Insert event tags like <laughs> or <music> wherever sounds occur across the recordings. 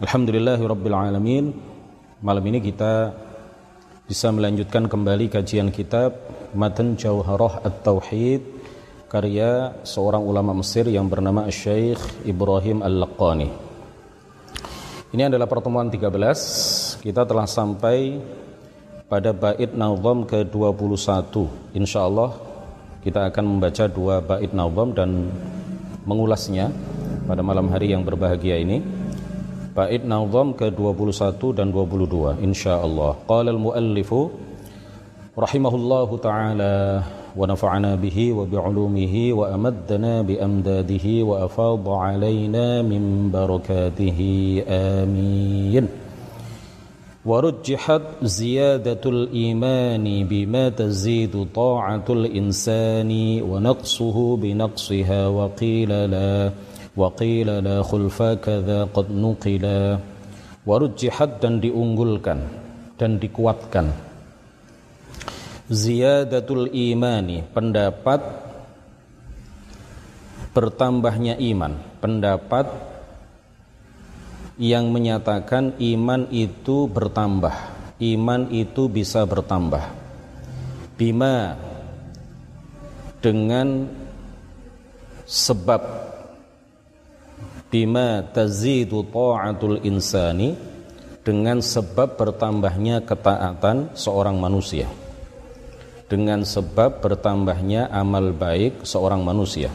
Alhamdulillahirabbil Malam ini kita bisa melanjutkan kembali kajian kitab Matan Jauharah At-Tauhid karya seorang ulama Mesir yang bernama Syekh Ibrahim Al-Laqani. Ini adalah pertemuan 13. Kita telah sampai pada bait nazam ke-21. Insyaallah kita akan membaca dua bait nazam dan mengulasnya pada malam hari yang berbahagia ini bait nazam ke-21 dan 22 insyaallah qala al-muallifu rahimahullahu taala wa nafa'ana bihi wa bi'ulumihi wa amaddana bi amdadihi wa afadha alaina min barakatihi amin ورجحت زيادة الإيمان بما تزيد طاعة الإنسان ونقصه بنقصها وقيل لا وقيل لا خلف كذا قد نقل ورجحت dan diunggulkan dan dikuatkan ziyadatul imani pendapat bertambahnya iman pendapat yang menyatakan iman itu bertambah iman itu bisa bertambah bima dengan sebab bima tazidu ta'atul insani dengan sebab bertambahnya ketaatan seorang manusia. Dengan sebab bertambahnya amal baik seorang manusia.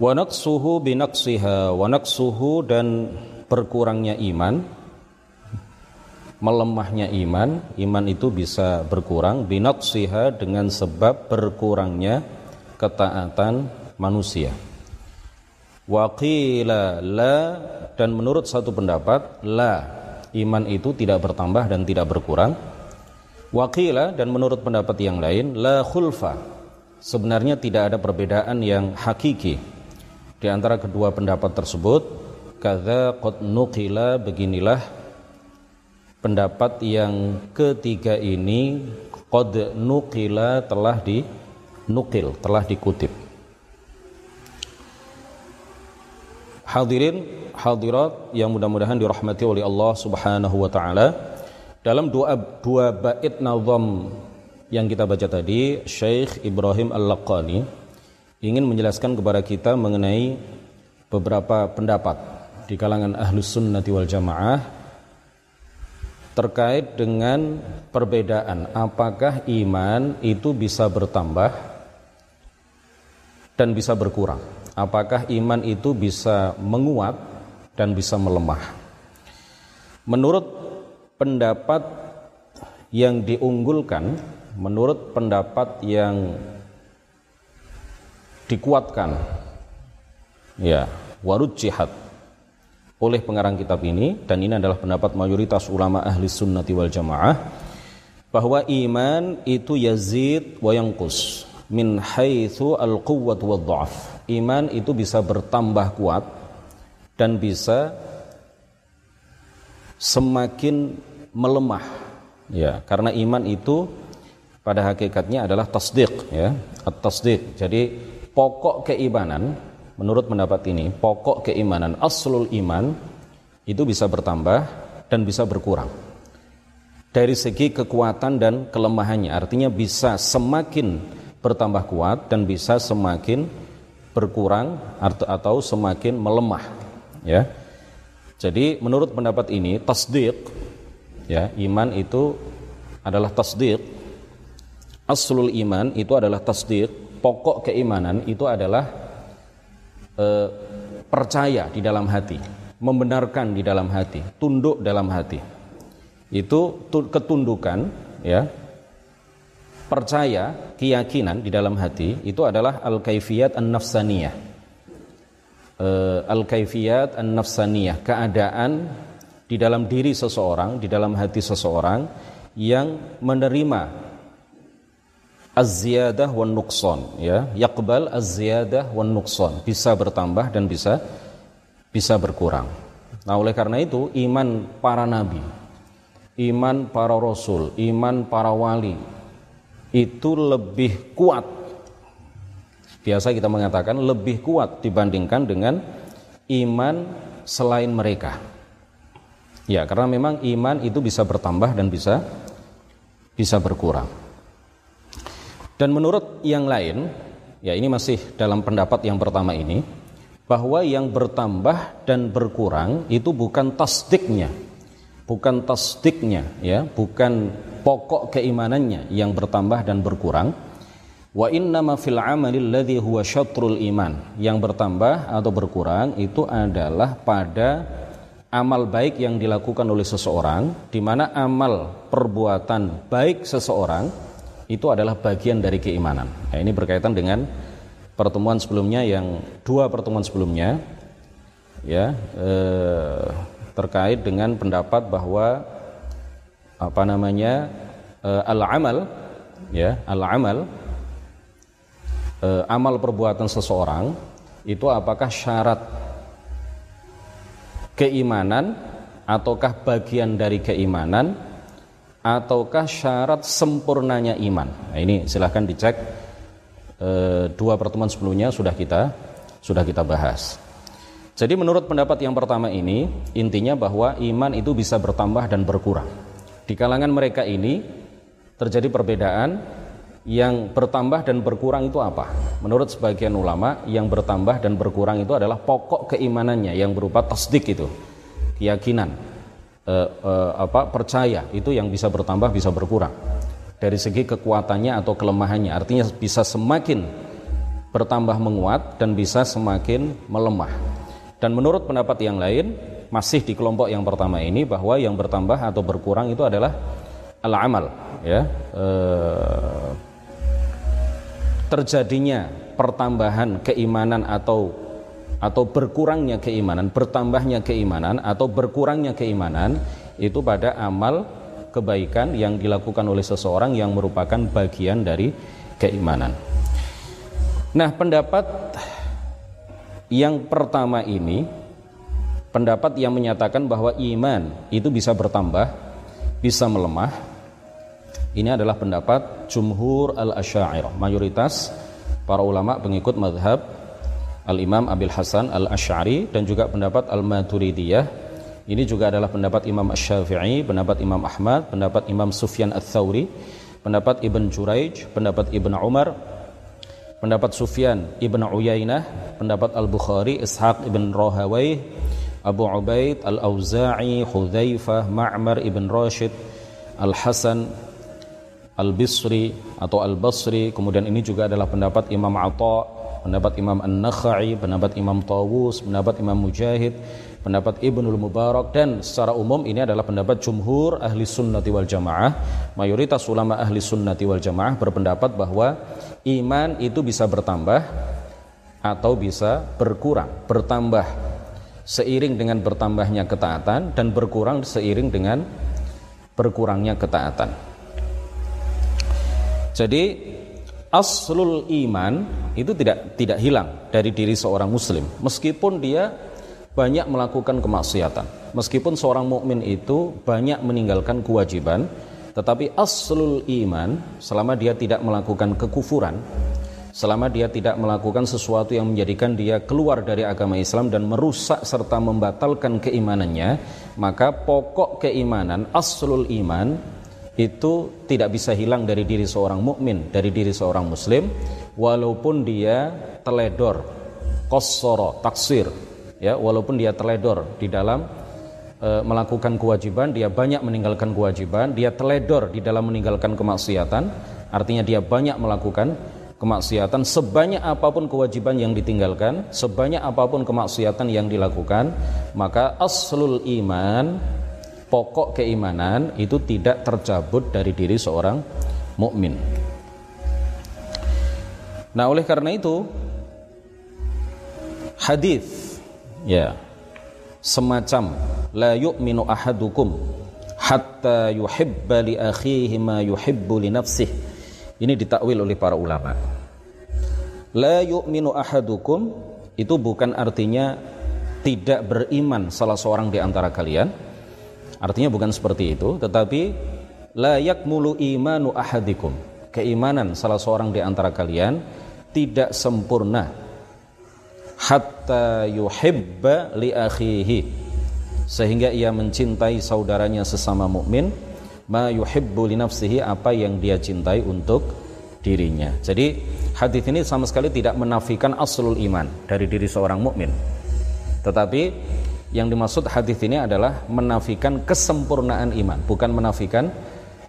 Wa naqsuhu binaqsiha wa naqsuhu dan berkurangnya iman melemahnya iman iman itu bisa berkurang binaqsiha dengan sebab berkurangnya ketaatan manusia Waqila la dan menurut satu pendapat la iman itu tidak bertambah dan tidak berkurang. Waqila dan menurut pendapat yang lain la khulfa sebenarnya tidak ada perbedaan yang hakiki di antara kedua pendapat tersebut. Kadza qad nuqila beginilah pendapat yang ketiga ini qad nuqila telah dinukil, telah dikutip. Hadirin hadirat yang mudah-mudahan dirahmati oleh Allah Subhanahu wa taala. Dalam dua dua bait nazam yang kita baca tadi, Syekh Ibrahim Al-Laqani ingin menjelaskan kepada kita mengenai beberapa pendapat di kalangan Ahlus Sunnati wal Jamaah terkait dengan perbedaan apakah iman itu bisa bertambah dan bisa berkurang apakah iman itu bisa menguat dan bisa melemah. Menurut pendapat yang diunggulkan, menurut pendapat yang dikuatkan, ya, warud jihad oleh pengarang kitab ini dan ini adalah pendapat mayoritas ulama ahli sunnati wal jamaah bahwa iman itu yazid wa yanqus min haitsu al quwwat wa dha'af iman itu bisa bertambah kuat dan bisa semakin melemah. Ya karena iman itu pada hakikatnya adalah tasdik ya at-tasdik jadi pokok keimanan menurut pendapat ini pokok keimanan aslul iman itu bisa bertambah dan bisa berkurang. Dari segi kekuatan dan kelemahannya artinya bisa semakin bertambah kuat dan bisa semakin berkurang atau semakin melemah ya. Jadi menurut pendapat ini tasdik ya iman itu adalah tasdik aslul iman itu adalah tasdik pokok keimanan itu adalah e, percaya di dalam hati membenarkan di dalam hati tunduk dalam hati. Itu ketundukan ya percaya, keyakinan di dalam hati itu adalah al-kaifiyat an-nafsaniyah. Uh, al-kaifiyat an-nafsaniyah, keadaan di dalam diri seseorang, di dalam hati seseorang yang menerima az-ziyadah wan nuqsan ya, yaqbal az-ziyadah wan nuqsan, bisa bertambah dan bisa bisa berkurang. Nah, oleh karena itu iman para nabi, iman para rasul, iman para wali, itu lebih kuat. Biasa kita mengatakan lebih kuat dibandingkan dengan iman selain mereka. Ya, karena memang iman itu bisa bertambah dan bisa bisa berkurang. Dan menurut yang lain, ya ini masih dalam pendapat yang pertama ini, bahwa yang bertambah dan berkurang itu bukan tasdiknya, bukan tasdiknya, ya, bukan pokok keimanannya yang bertambah dan berkurang. Wa innama fil amalil huwa syatrul iman. Yang bertambah atau berkurang itu adalah pada amal baik yang dilakukan oleh seseorang di mana amal perbuatan baik seseorang itu adalah bagian dari keimanan. Nah, ini berkaitan dengan pertemuan sebelumnya yang dua pertemuan sebelumnya ya eh, terkait dengan pendapat bahwa apa namanya eh, al-amal ya al-amal eh, amal perbuatan seseorang itu apakah syarat keimanan ataukah bagian dari keimanan ataukah syarat sempurnanya iman? Nah, ini silahkan dicek e, dua pertemuan sebelumnya sudah kita sudah kita bahas. Jadi menurut pendapat yang pertama ini intinya bahwa iman itu bisa bertambah dan berkurang. Di kalangan mereka ini terjadi perbedaan yang bertambah dan berkurang itu apa? Menurut sebagian ulama yang bertambah dan berkurang itu adalah pokok keimanannya yang berupa tasdik itu, keyakinan uh, uh, apa percaya. Itu yang bisa bertambah bisa berkurang. Dari segi kekuatannya atau kelemahannya. Artinya bisa semakin bertambah menguat dan bisa semakin melemah. Dan menurut pendapat yang lain masih di kelompok yang pertama ini bahwa yang bertambah atau berkurang itu adalah al-amal ya e, terjadinya pertambahan keimanan atau atau berkurangnya keimanan, bertambahnya keimanan atau berkurangnya keimanan itu pada amal kebaikan yang dilakukan oleh seseorang yang merupakan bagian dari keimanan. Nah, pendapat yang pertama ini pendapat yang menyatakan bahwa iman itu bisa bertambah, bisa melemah. Ini adalah pendapat jumhur al-asy'ariyah, mayoritas para ulama pengikut madhab Al-Imam Abil Hasan Al-Ash'ari dan juga pendapat Al-Maturidiyah ini juga adalah pendapat Imam Ash-Syafi'i, pendapat Imam Ahmad, pendapat Imam Sufyan Ats-Tsauri, pendapat Ibn Juraij, pendapat Ibn Umar, pendapat Sufyan Ibn Uyainah, pendapat Al-Bukhari, Ishaq Ibn Rahawai, Abu Ubaid, Al-Auza'i, Hudzaifah, Ma'mar Ibn Rashid, Al-Hasan, Al-Bisri atau Al-Basri, kemudian ini juga adalah pendapat Imam Atha, pendapat Imam An-Nakhai, pendapat Imam Tawus, pendapat Imam Mujahid, pendapat Ibnul Mubarak. Dan secara umum ini adalah pendapat jumhur ahli sunnati wal jamaah. Mayoritas ulama ahli sunnati wal jamaah berpendapat bahwa iman itu bisa bertambah atau bisa berkurang bertambah seiring dengan bertambahnya ketaatan dan berkurang seiring dengan berkurangnya ketaatan. Jadi aslul iman itu tidak tidak hilang dari diri seorang muslim. Meskipun dia banyak melakukan kemaksiatan meskipun seorang mukmin itu banyak meninggalkan kewajiban tetapi aslul iman selama dia tidak melakukan kekufuran selama dia tidak melakukan sesuatu yang menjadikan dia keluar dari agama Islam dan merusak serta membatalkan keimanannya maka pokok keimanan aslul iman itu tidak bisa hilang dari diri seorang mukmin, dari diri seorang muslim walaupun dia teledor, kosoro, taksir ya, walaupun dia teledor di dalam e, melakukan kewajiban, dia banyak meninggalkan kewajiban, dia teledor di dalam meninggalkan kemaksiatan, artinya dia banyak melakukan kemaksiatan sebanyak apa pun kewajiban yang ditinggalkan, sebanyak apa pun kemaksiatan yang dilakukan, maka aslul iman pokok keimanan itu tidak tercabut dari diri seorang mukmin. Nah, oleh karena itu hadis ya semacam la yu'minu ahadukum hatta yuhibba li akhihi ma yuhibbu li nafsihi. Ini ditakwil oleh para ulama. La yu'minu ahadukum itu bukan artinya tidak beriman salah seorang di antara kalian, Artinya bukan seperti itu, tetapi layak mulu imanu ahadikum. Keimanan salah seorang di antara kalian tidak sempurna hatta yuhibba li akhihi sehingga ia mencintai saudaranya sesama mukmin ma yuhibbu li nafsihi apa yang dia cintai untuk dirinya. Jadi hadis ini sama sekali tidak menafikan aslul iman dari diri seorang mukmin. Tetapi yang dimaksud hadis ini adalah menafikan kesempurnaan iman, bukan menafikan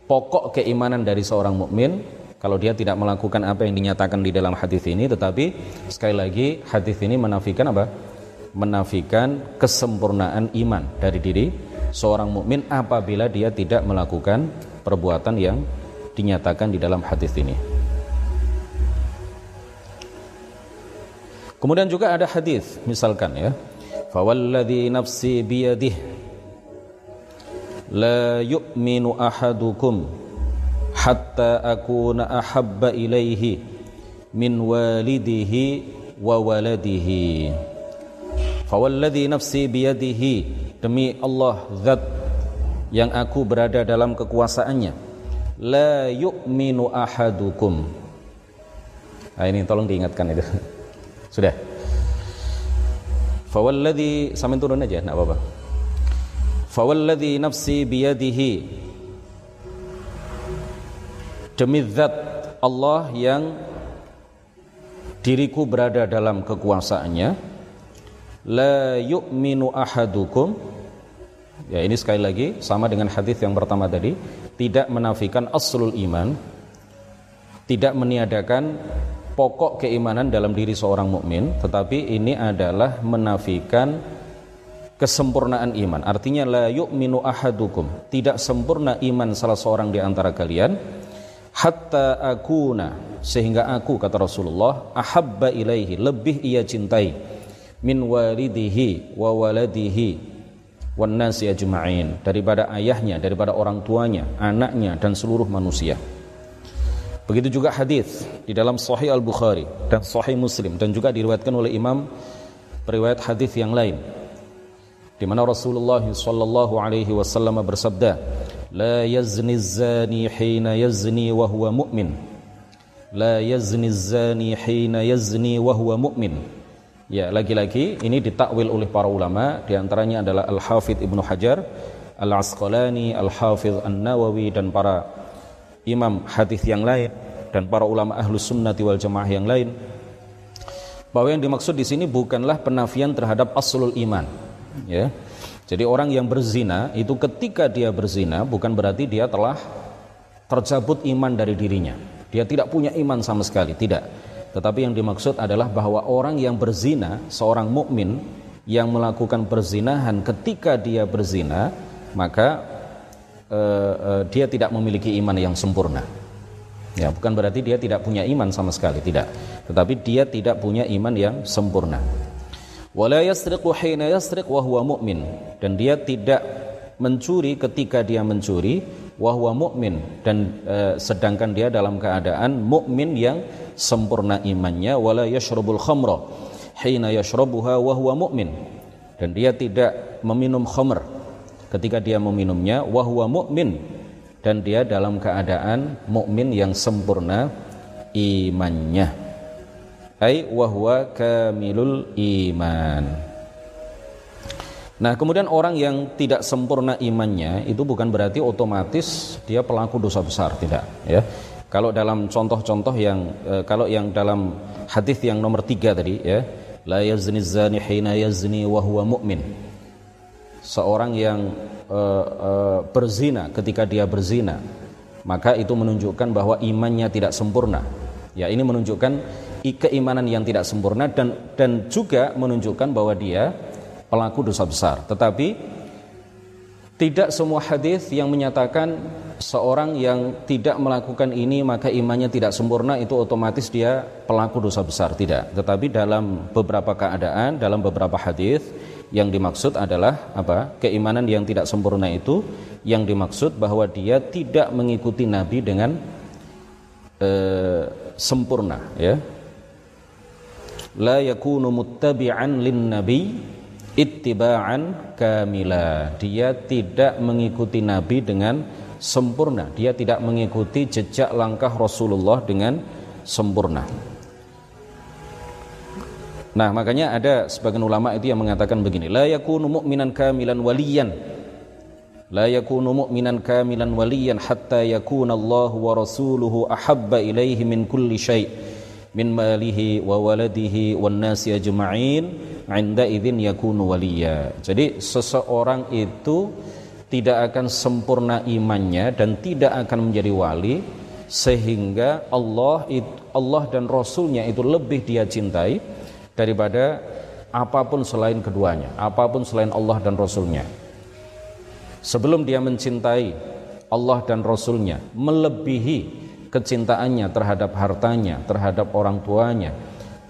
pokok keimanan dari seorang mukmin kalau dia tidak melakukan apa yang dinyatakan di dalam hadis ini, tetapi sekali lagi hadis ini menafikan apa? Menafikan kesempurnaan iman dari diri seorang mukmin apabila dia tidak melakukan perbuatan yang dinyatakan di dalam hadis ini. Kemudian juga ada hadis misalkan ya. Fawalladhi nafsi biyadih la yu'minu ahadukum hatta akuna ahabba ilaihi min walidihi wa waladihi. Fawalladhi nafsi biyadihi demi Allah zat yang aku berada dalam kekuasaannya. La yu'minu ahadukum. Nah, ini tolong diingatkan itu. <laughs> Sudah. Fawalladhi samin turun aja enggak apa-apa. Fawalladhi nafsi biyadihi. Demi zat Allah yang diriku berada dalam kekuasaannya la yu'minu ahadukum. Ya ini sekali lagi sama dengan hadis yang pertama tadi, tidak menafikan aslul iman, tidak meniadakan pokok keimanan dalam diri seorang mukmin, tetapi ini adalah menafikan kesempurnaan iman. Artinya la yu'minu ahadukum, tidak sempurna iman salah seorang di antara kalian. Hatta akuna. Sehingga aku kata Rasulullah ahabba ilaihi. Lebih ia cintai min walidihi wa waladihi wan nasi ajma'in daripada ayahnya, daripada orang tuanya, anaknya dan seluruh manusia. Begitu juga hadis di dalam Sahih Al-Bukhari dan Sahih Muslim dan juga diriwayatkan oleh Imam periwayat hadis yang lain di mana Rasulullah sallallahu alaihi wasallam bersabda, "La yazni zani hina yazni wa huwa mu'min." La yazni zani hina yazni wa huwa mu'min. Ya, lagi-lagi ini ditakwil oleh para ulama, di antaranya adalah Al-Hafidh Ibnu Hajar, Al-Asqalani, Al-Hafidh An-Nawawi dan para imam hadis yang lain dan para ulama Ahlus Sunnah wal Jamaah yang lain. Bahwa yang dimaksud di sini bukanlah penafian terhadap aslul iman, ya. Jadi orang yang berzina itu ketika dia berzina bukan berarti dia telah tercabut iman dari dirinya. Dia tidak punya iman sama sekali, tidak tetapi yang dimaksud adalah bahwa orang yang berzina, seorang mukmin yang melakukan perzinahan ketika dia berzina, maka uh, uh, dia tidak memiliki iman yang sempurna. Ya, bukan berarti dia tidak punya iman sama sekali, tidak. Tetapi dia tidak punya iman yang sempurna. Wala yasriqu hina yasriq wa huwa dan dia tidak mencuri ketika dia mencuri wahwa mu'min dan e, sedangkan dia dalam keadaan mukmin yang sempurna imannya wala yashrabul khamra hina yashrabuha wa huwa mu'min. Dan dia tidak meminum khamr. Ketika dia meminumnya wa huwa mu'min. Dan dia dalam keadaan mukmin yang sempurna imannya. Ai wa huwa kamilul iman. Nah, kemudian orang yang tidak sempurna imannya itu bukan berarti otomatis dia pelaku dosa besar, tidak, ya. Kalau dalam contoh-contoh yang e, kalau yang dalam hadis yang nomor tiga tadi ya, la yazni zani hina yazni wa mu'min. Seorang yang e, e, berzina ketika dia berzina, maka itu menunjukkan bahwa imannya tidak sempurna. Ya, ini menunjukkan keimanan yang tidak sempurna dan dan juga menunjukkan bahwa dia pelaku dosa besar. Tetapi tidak semua hadis yang menyatakan seorang yang tidak melakukan ini maka imannya tidak sempurna itu otomatis dia pelaku dosa besar. Tidak. Tetapi dalam beberapa keadaan dalam beberapa hadis yang dimaksud adalah apa? Keimanan yang tidak sempurna itu yang dimaksud bahwa dia tidak mengikuti nabi dengan eh, sempurna ya. La yakunu muttabi'an lin nabi ittiba'an kamila. Dia tidak mengikuti nabi dengan sempurna. Dia tidak mengikuti jejak langkah Rasulullah dengan sempurna. Nah, makanya ada sebagian ulama itu yang mengatakan begini, la yakunu mu'minan kamilan waliyan. La yakunu mu'minan kamilan waliyan hatta yakuna Allah wa rasuluhu ahabba ilaihi min kulli syai' min malihi wa waladihi wan nasi ajma'in 'inda idzin yakunu waliya. Jadi seseorang itu tidak akan sempurna imannya dan tidak akan menjadi wali sehingga Allah Allah dan Rasulnya itu lebih dia cintai daripada apa pun selain keduanya, apa pun selain Allah dan Rasulnya. Sebelum dia mencintai Allah dan Rasulnya, melebihi kecintaannya terhadap hartanya, terhadap orang tuanya,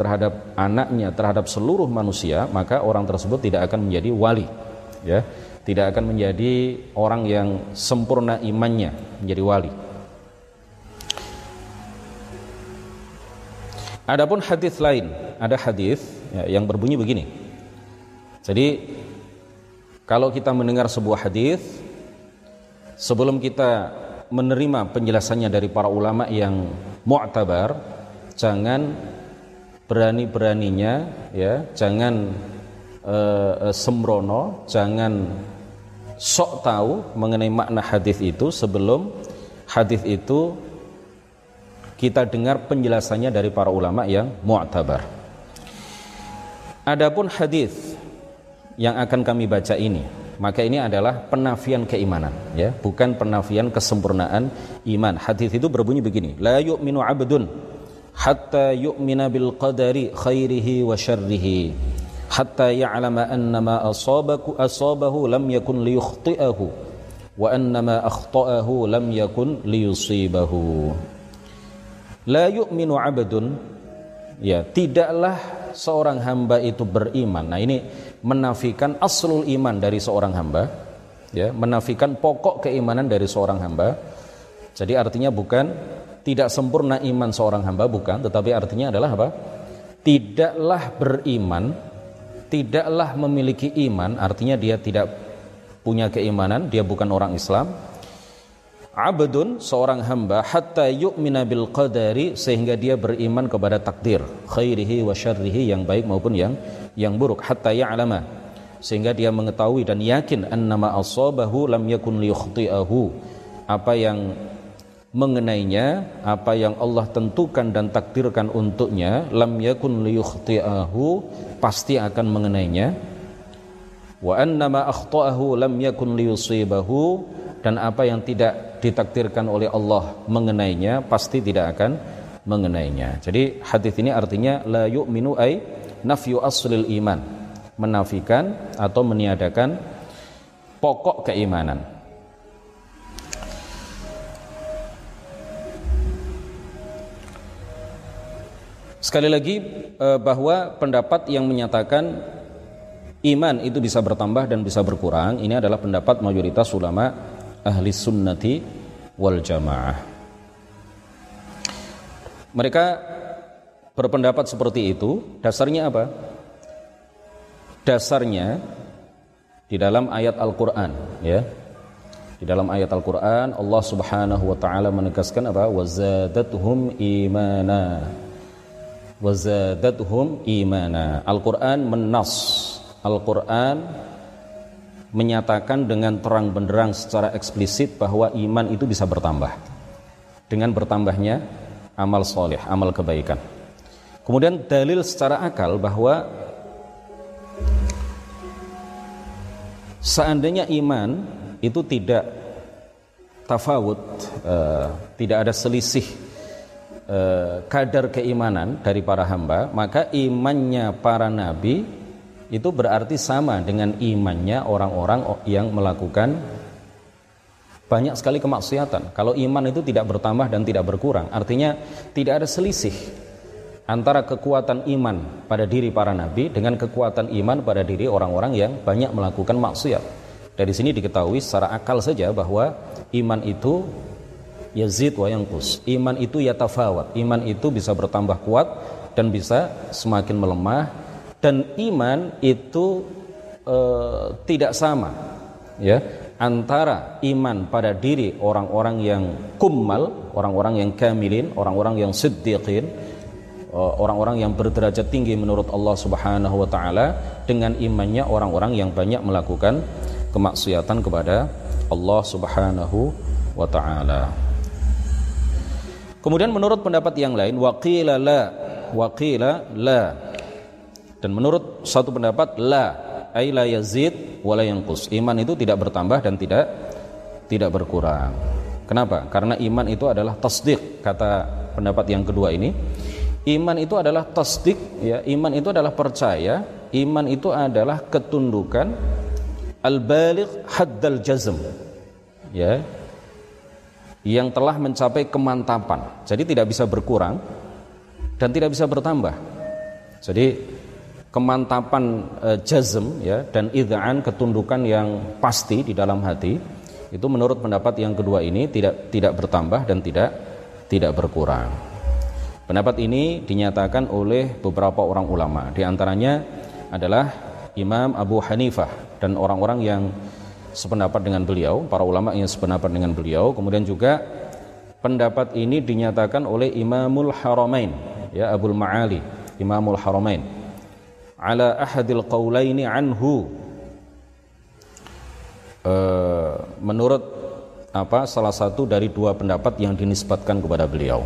terhadap anaknya, terhadap seluruh manusia, maka orang tersebut tidak akan menjadi wali. Ya, tidak akan menjadi orang yang sempurna imannya menjadi wali. Adapun hadis lain, ada hadis ya, yang berbunyi begini. Jadi kalau kita mendengar sebuah hadis sebelum kita menerima penjelasannya dari para ulama yang mu'tabar, jangan berani-beraninya ya, jangan uh, sembrono, jangan sok tahu mengenai makna hadis itu sebelum hadis itu kita dengar penjelasannya dari para ulama yang mu'tabar. Adapun hadis yang akan kami baca ini, maka ini adalah penafian keimanan, ya, bukan penafian kesempurnaan iman. Hadis itu berbunyi begini: La yu'minu 'abdun hatta yu'mina bil qadari khairihi wa syarrihi. Hatta ya'lama annama asabahu asabahu lam yakun liyukhti'ahu wa annama akhta'ahu lam yakun liyusibahu. La yu'minu abdun ya tidaklah seorang hamba itu beriman. Nah ini menafikan aslul iman dari seorang hamba. Ya menafikan pokok keimanan dari seorang hamba. Jadi artinya bukan tidak sempurna iman seorang hamba bukan. Tetapi artinya adalah apa? Tidaklah beriman tidaklah memiliki iman artinya dia tidak punya keimanan dia bukan orang Islam. Abdun seorang hamba hatta yu'mina bil qadari sehingga dia beriman kepada takdir khairihi wa syarrihi yang baik maupun yang yang buruk hatta ya'lama. Sehingga dia mengetahui dan yakin annama asabahu lam yakun liyukhti'ahu apa yang mengenainya apa yang Allah tentukan dan takdirkan untuknya lam yakun liyukhti'ahu pasti akan mengenainya wa annama akhta'ahu lam yakun liyusibahu dan apa yang tidak ditakdirkan oleh Allah mengenainya pasti tidak akan mengenainya. Jadi hadis ini artinya la yu'minu ay nafyu aslil iman, menafikan atau meniadakan pokok keimanan. Sekali lagi eh, bahwa pendapat yang menyatakan iman itu bisa bertambah dan bisa berkurang ini adalah pendapat mayoritas ulama ahli sunnati wal jamaah. Mereka berpendapat seperti itu, dasarnya apa? Dasarnya di dalam ayat Al-Qur'an, ya. Di dalam ayat Al-Qur'an Allah Subhanahu wa taala menegaskan apa? Wazadatuhum imana. Wazadatuhum imana. Al-Qur'an menas. Al-Qur'an menyatakan dengan terang benderang secara eksplisit bahwa iman itu bisa bertambah dengan bertambahnya amal soleh, amal kebaikan. Kemudian dalil secara akal bahwa seandainya iman itu tidak tafawud, uh, tidak ada selisih uh, kadar keimanan dari para hamba, maka imannya para nabi itu berarti sama dengan imannya orang-orang yang melakukan banyak sekali kemaksiatan. Kalau iman itu tidak bertambah dan tidak berkurang, artinya tidak ada selisih antara kekuatan iman pada diri para nabi dengan kekuatan iman pada diri orang-orang yang banyak melakukan maksiat. Dari sini diketahui secara akal saja bahwa iman itu yazid wa yanqus. Iman itu yatafawat. Iman itu bisa bertambah kuat dan bisa semakin melemah dan iman itu e, tidak sama ya antara iman pada diri orang-orang yang kummal, orang-orang yang kamilin, orang-orang yang siddiqin, eh, orang-orang yang berderajat tinggi menurut Allah Subhanahu wa taala dengan imannya orang-orang yang banyak melakukan kemaksiatan kepada Allah Subhanahu wa taala. Kemudian menurut pendapat yang lain waqila la waqila la dan menurut satu pendapat la ay la yazid wa la yanqus. Iman itu tidak bertambah dan tidak tidak berkurang. Kenapa? Karena iman itu adalah tasdik kata pendapat yang kedua ini. Iman itu adalah tasdik ya, iman itu adalah percaya, iman itu adalah ketundukan al-baligh haddal jazm. Ya. Yang telah mencapai kemantapan. Jadi tidak bisa berkurang dan tidak bisa bertambah. Jadi kemantapan e, jazm ya dan idaan ketundukan yang pasti di dalam hati itu menurut pendapat yang kedua ini tidak tidak bertambah dan tidak tidak berkurang. Pendapat ini dinyatakan oleh beberapa orang ulama. Di antaranya adalah Imam Abu Hanifah dan orang-orang yang sependapat dengan beliau, para ulama yang sependapat dengan beliau. Kemudian juga pendapat ini dinyatakan oleh Imamul Haramain, ya Abul Ma'ali, Imamul Haramain. Ala ahadil qawlaini anhu. Uh, menurut apa salah satu dari dua pendapat yang dinisbatkan kepada beliau.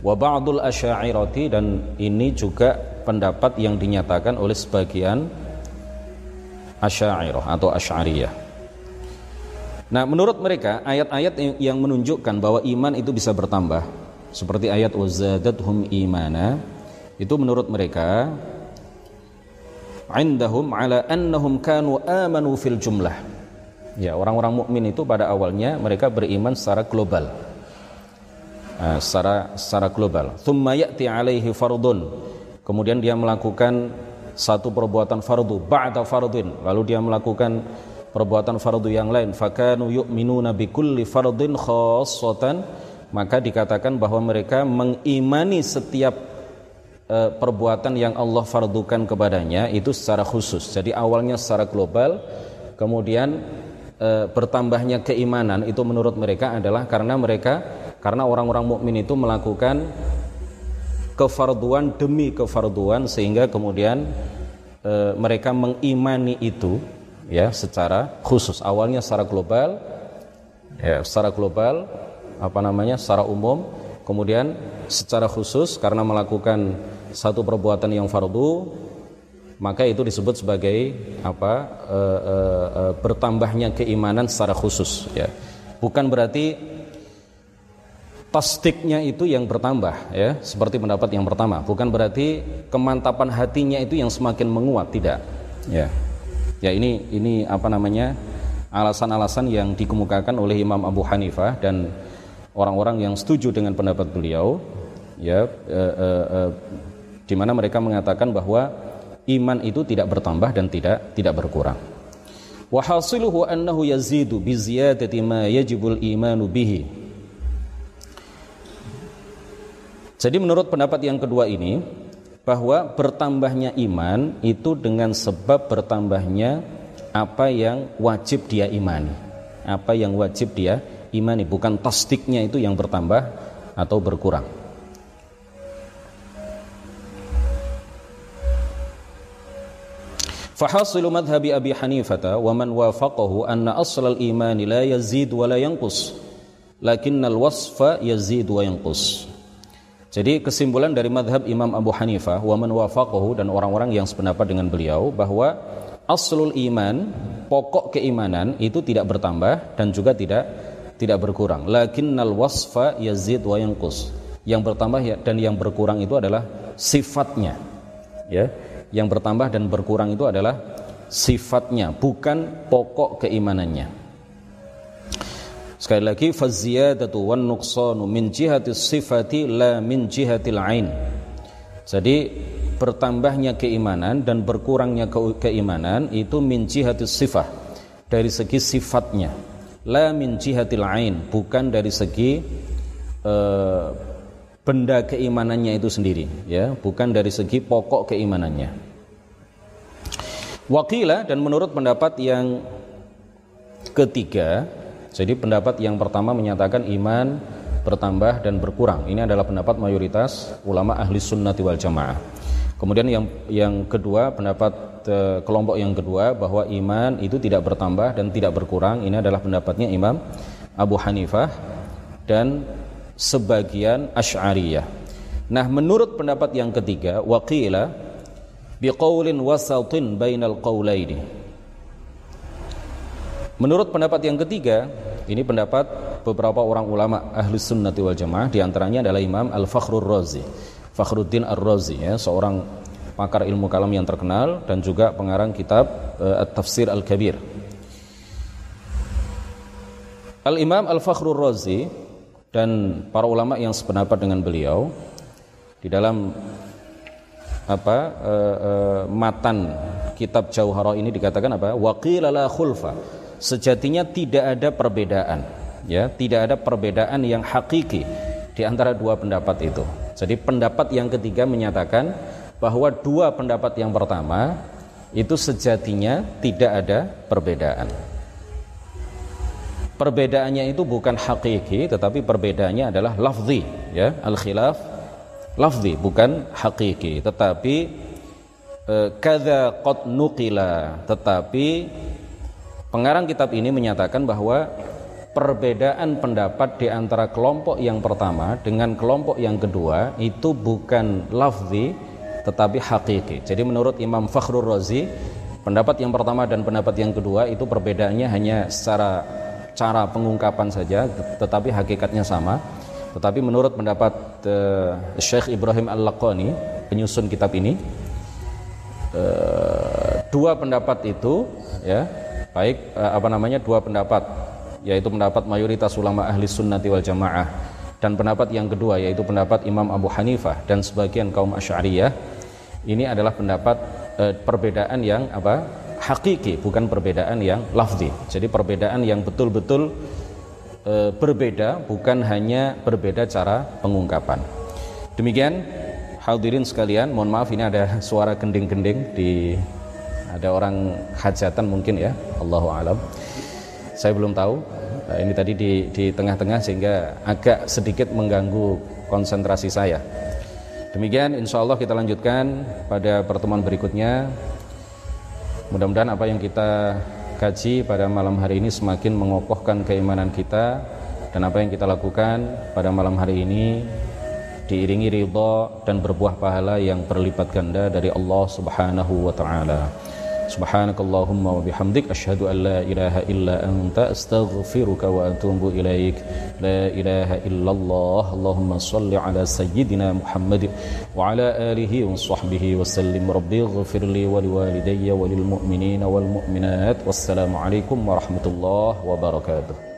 Wa ba'dul asy'ariyati dan ini juga pendapat yang dinyatakan oleh sebagian asy'ariyah atau asy'ariyah Nah, menurut mereka ayat-ayat yang menunjukkan bahwa iman itu bisa bertambah seperti ayat wazadathum imana itu menurut mereka indahum ala annahum kanu amanu fil jumlah. Ya, orang-orang mukmin itu pada awalnya mereka beriman secara global. Nah, secara secara global. Thumma ya'ti alaihi fardun. Kemudian dia melakukan satu perbuatan fardu ba'da fardin. Lalu dia melakukan perbuatan fardu yang lain. Fakanu yu'minuna bikulli fardin khassatan. Maka dikatakan bahwa mereka mengimani setiap e, perbuatan yang Allah fardukan kepadanya itu secara khusus. Jadi awalnya secara global, kemudian e, bertambahnya keimanan itu menurut mereka adalah karena mereka karena orang-orang mukmin itu melakukan kefarduan demi kefarduan sehingga kemudian e, mereka mengimani itu ya secara khusus. Awalnya secara global ya secara global apa namanya secara umum. Kemudian secara khusus karena melakukan satu perbuatan yang fardu maka itu disebut sebagai apa e, e, e, bertambahnya keimanan secara khusus ya. Bukan berarti tasdiknya itu yang bertambah ya seperti pendapat yang pertama. Bukan berarti kemantapan hatinya itu yang semakin menguat tidak ya ya ini ini apa namanya alasan-alasan yang dikemukakan oleh Imam Abu Hanifah dan orang-orang yang setuju dengan pendapat beliau ya e, e, e, di mana mereka mengatakan bahwa iman itu tidak bertambah dan tidak tidak berkurang. Wa hasiluhu annahu yazidu yajibul imanu. Jadi menurut pendapat yang kedua ini bahwa bertambahnya iman itu dengan sebab bertambahnya apa yang wajib dia imani. Apa yang wajib dia imani bukan tasdiknya itu yang bertambah atau berkurang. فحاصل مذهب أبي حنيفة ومن وافقه أن أصل الإيمان لا يزيد ولا ينقص لكن الوصف يزيد وينقص jadi kesimpulan dari madhab Imam Abu Hanifah wa man dan orang-orang yang sependapat dengan beliau bahwa aslul iman, pokok keimanan itu tidak bertambah dan juga tidak tidak berkurang. Lakinnal wasfa yazid wa yanqus. Yang bertambah ya, dan yang berkurang itu adalah sifatnya. Ya yang bertambah dan berkurang itu adalah sifatnya bukan pokok keimanannya sekali lagi faziyadatu wan nuqsanu min jihati sifati la min jihatil ain. Jadi bertambahnya keimanan dan berkurangnya ke keimanan itu min jihati sifah dari segi sifatnya. La min jihatil ain bukan dari segi uh, benda keimanannya itu sendiri ya. Bukan dari segi pokok keimanannya. Wakila dan menurut pendapat yang ketiga jadi pendapat yang pertama menyatakan iman bertambah dan berkurang. Ini adalah pendapat mayoritas ulama ahli sunnati wal jamaah. Kemudian yang yang kedua pendapat e, kelompok yang kedua bahwa iman itu tidak bertambah dan tidak berkurang. Ini adalah pendapatnya Imam Abu Hanifah dan sebagian Asy'ariyah. Nah, menurut pendapat yang ketiga, waqila biqaulin wasatin bainal qaulaini. Menurut pendapat yang ketiga, ini pendapat beberapa orang ulama ahli sunnati wal jamaah di antaranya adalah Imam Al-Fakhrur Razi Fakhruddin Ar-Razi ya, seorang pakar ilmu kalam yang terkenal dan juga pengarang kitab uh, At-Tafsir Al-Kabir. Al-Imam Al-Fakhrur Razi dan para ulama yang sependapat dengan beliau di dalam apa uh, uh, matan kitab Jauharah ini dikatakan apa? Waqila la khulfa sejatinya tidak ada perbedaan ya. Tidak ada perbedaan yang hakiki di antara dua pendapat itu. Jadi pendapat yang ketiga menyatakan bahwa dua pendapat yang pertama itu sejatinya tidak ada perbedaan. Perbedaannya itu bukan hakiki tetapi perbedaannya adalah lafzi ya. Al khilaf lafzi bukan hakiki. Tetapi eh, kada qad nuqila tetapi Pengarang kitab ini menyatakan bahwa perbedaan pendapat di antara kelompok yang pertama dengan kelompok yang kedua itu bukan lafzi tetapi hakiki. Jadi menurut Imam Fakhrul Razi, pendapat yang pertama dan pendapat yang kedua itu perbedaannya hanya secara cara pengungkapan saja tetapi hakikatnya sama. Tetapi menurut pendapat uh, Syekh Ibrahim Al-Laqani, penyusun kitab ini, uh, dua pendapat itu ya baik eh, apa namanya dua pendapat yaitu pendapat mayoritas ulama ahli sunnati wal jamaah dan pendapat yang kedua yaitu pendapat Imam Abu Hanifah dan sebagian kaum Asy'ariyah. Ini adalah pendapat e, perbedaan yang apa? Hakiki bukan perbedaan yang lafzi. Jadi perbedaan yang betul-betul e, berbeda bukan hanya berbeda cara pengungkapan. Demikian hadirin sekalian mohon maaf ini ada suara gending-gending di ada orang hajatan mungkin ya Allahu alam. Saya belum tahu. Nah, ini tadi di di tengah-tengah sehingga agak sedikit mengganggu konsentrasi saya. Demikian insya Allah kita lanjutkan pada pertemuan berikutnya. Mudah-mudahan apa yang kita kaji pada malam hari ini semakin mengokohkan keimanan kita dan apa yang kita lakukan pada malam hari ini diiringi ridha dan berbuah pahala yang berlipat ganda dari Allah Subhanahu wa taala. سبحانك اللهم وبحمدك أشهد أن لا إله إلا أنت أستغفرك وأتوب إليك لا إله إلا الله اللهم صل على سيدنا محمد وعلى آله وصحبه وسلم ربي اغفر لي ولوالدي وللمؤمنين والمؤمنات والسلام عليكم ورحمة الله وبركاته